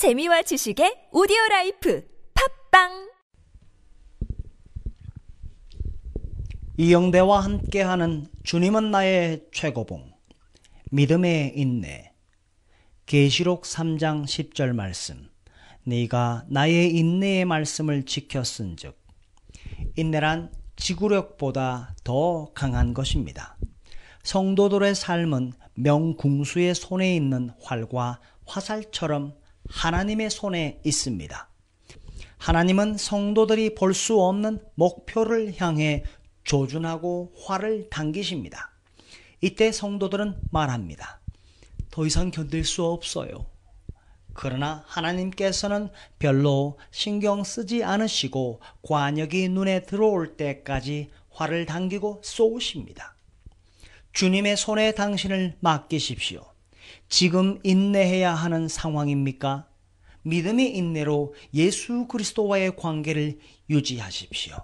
재미와 지식의 오디오 라이프 팟빵! 이영대와 함께하는 주님은 나의 최고봉 믿음의 인내. 계시록 3장 10절 말씀. 네가 나의 인내의 말씀을 지켰은즉 인내란 지구력보다 더 강한 것입니다. 성도들의 삶은 명궁수의 손에 있는 활과 화살처럼 하나님의 손에 있습니다. 하나님은 성도들이 볼 수 없는 목표를 향해 조준하고 활을 당기십니다. 이때 성도들은 말합니다. 더 이상 견딜 수 없어요. 그러나 하나님께서는 별로 신경 쓰지 않으시고 관역이 눈에 들어올 때까지 활을 당기고 쏘십니다. 주님의 손에 당신을 맡기십시오. 지금 인내해야 하는 상황입니까? 믿음의 인내로 예수 그리스도와의 관계를 유지하십시오.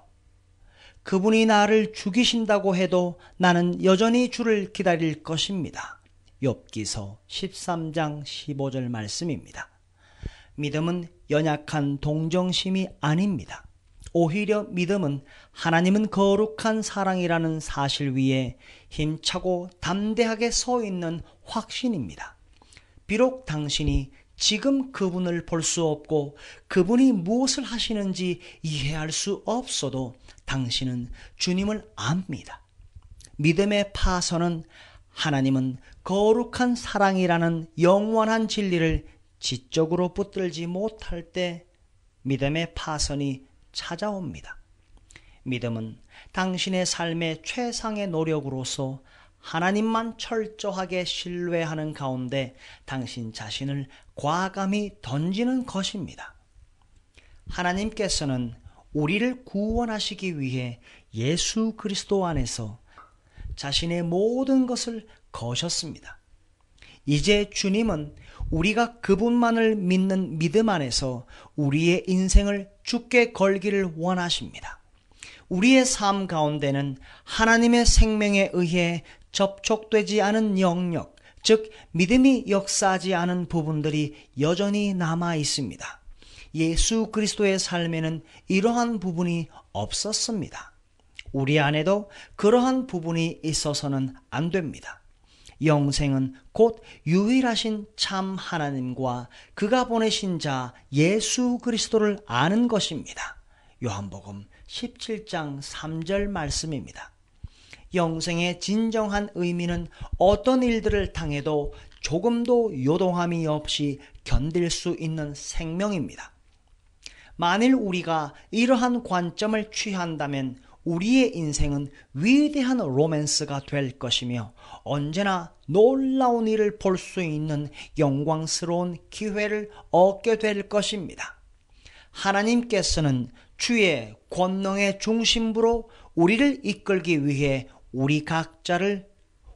그분이 나를 죽이신다고 해도 나는 여전히 주를 기다릴 것입니다. 욥기서 13장 15절 말씀입니다. 믿음은 연약한 동정심이 아닙니다. 오히려 믿음은 하나님은 거룩한 사랑이라는 사실 위에 힘차고 담대하게 서 있는 확신입니다. 비록 당신이 지금 그분을 볼 수 없고 그분이 무엇을 하시는지 이해할 수 없어도 당신은 주님을 압니다. 믿음의 파선은 하나님은 거룩한 사랑이라는 영원한 진리를 지적으로 붙들지 못할 때 믿음의 파선이 찾아옵니다. 믿음은 당신의 삶의 최상의 노력으로서 하나님만 철저하게 신뢰하는 가운데 당신 자신을 과감히 던지는 것입니다. 하나님께서는 우리를 구원하시기 위해 예수 그리스도 안에서 자신의 모든 것을 거셨습니다. 이제 주님은 우리가 그분만을 믿는 믿음 안에서 우리의 인생을 죽게 걸기를 원하십니다. 우리의 삶 가운데는 하나님의 생명에 의해 접촉되지 않은 영역, 즉 믿음이 역사하지 않은 부분들이 여전히 남아 있습니다. 예수 그리스도의 삶에는 이러한 부분이 없었습니다. 우리 안에도 그러한 부분이 있어서는 안 됩니다. 영생은 곧 유일하신 참 하나님과 그가 보내신 자 예수 그리스도를 아는 것입니다. 요한복음 17장 3절 말씀입니다. 영생의 진정한 의미는 어떤 일들을 당해도 조금도 요동함이 없이 견딜 수 있는 생명입니다. 만일 우리가 이러한 관점을 취한다면 우리의 인생은 위대한 로맨스가 될 것이며 언제나 놀라운 일을 볼 수 있는 영광스러운 기회를 얻게 될 것입니다. 하나님께서는 주의 권능의 중심부로 우리를 이끌기 위해 우리 각자를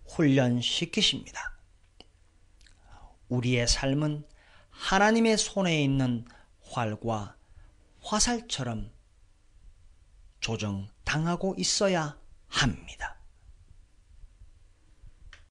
훈련시키십니다. 우리의 삶은 하나님의 손에 있는 활과 화살처럼 조정당하고 있어야 합니다.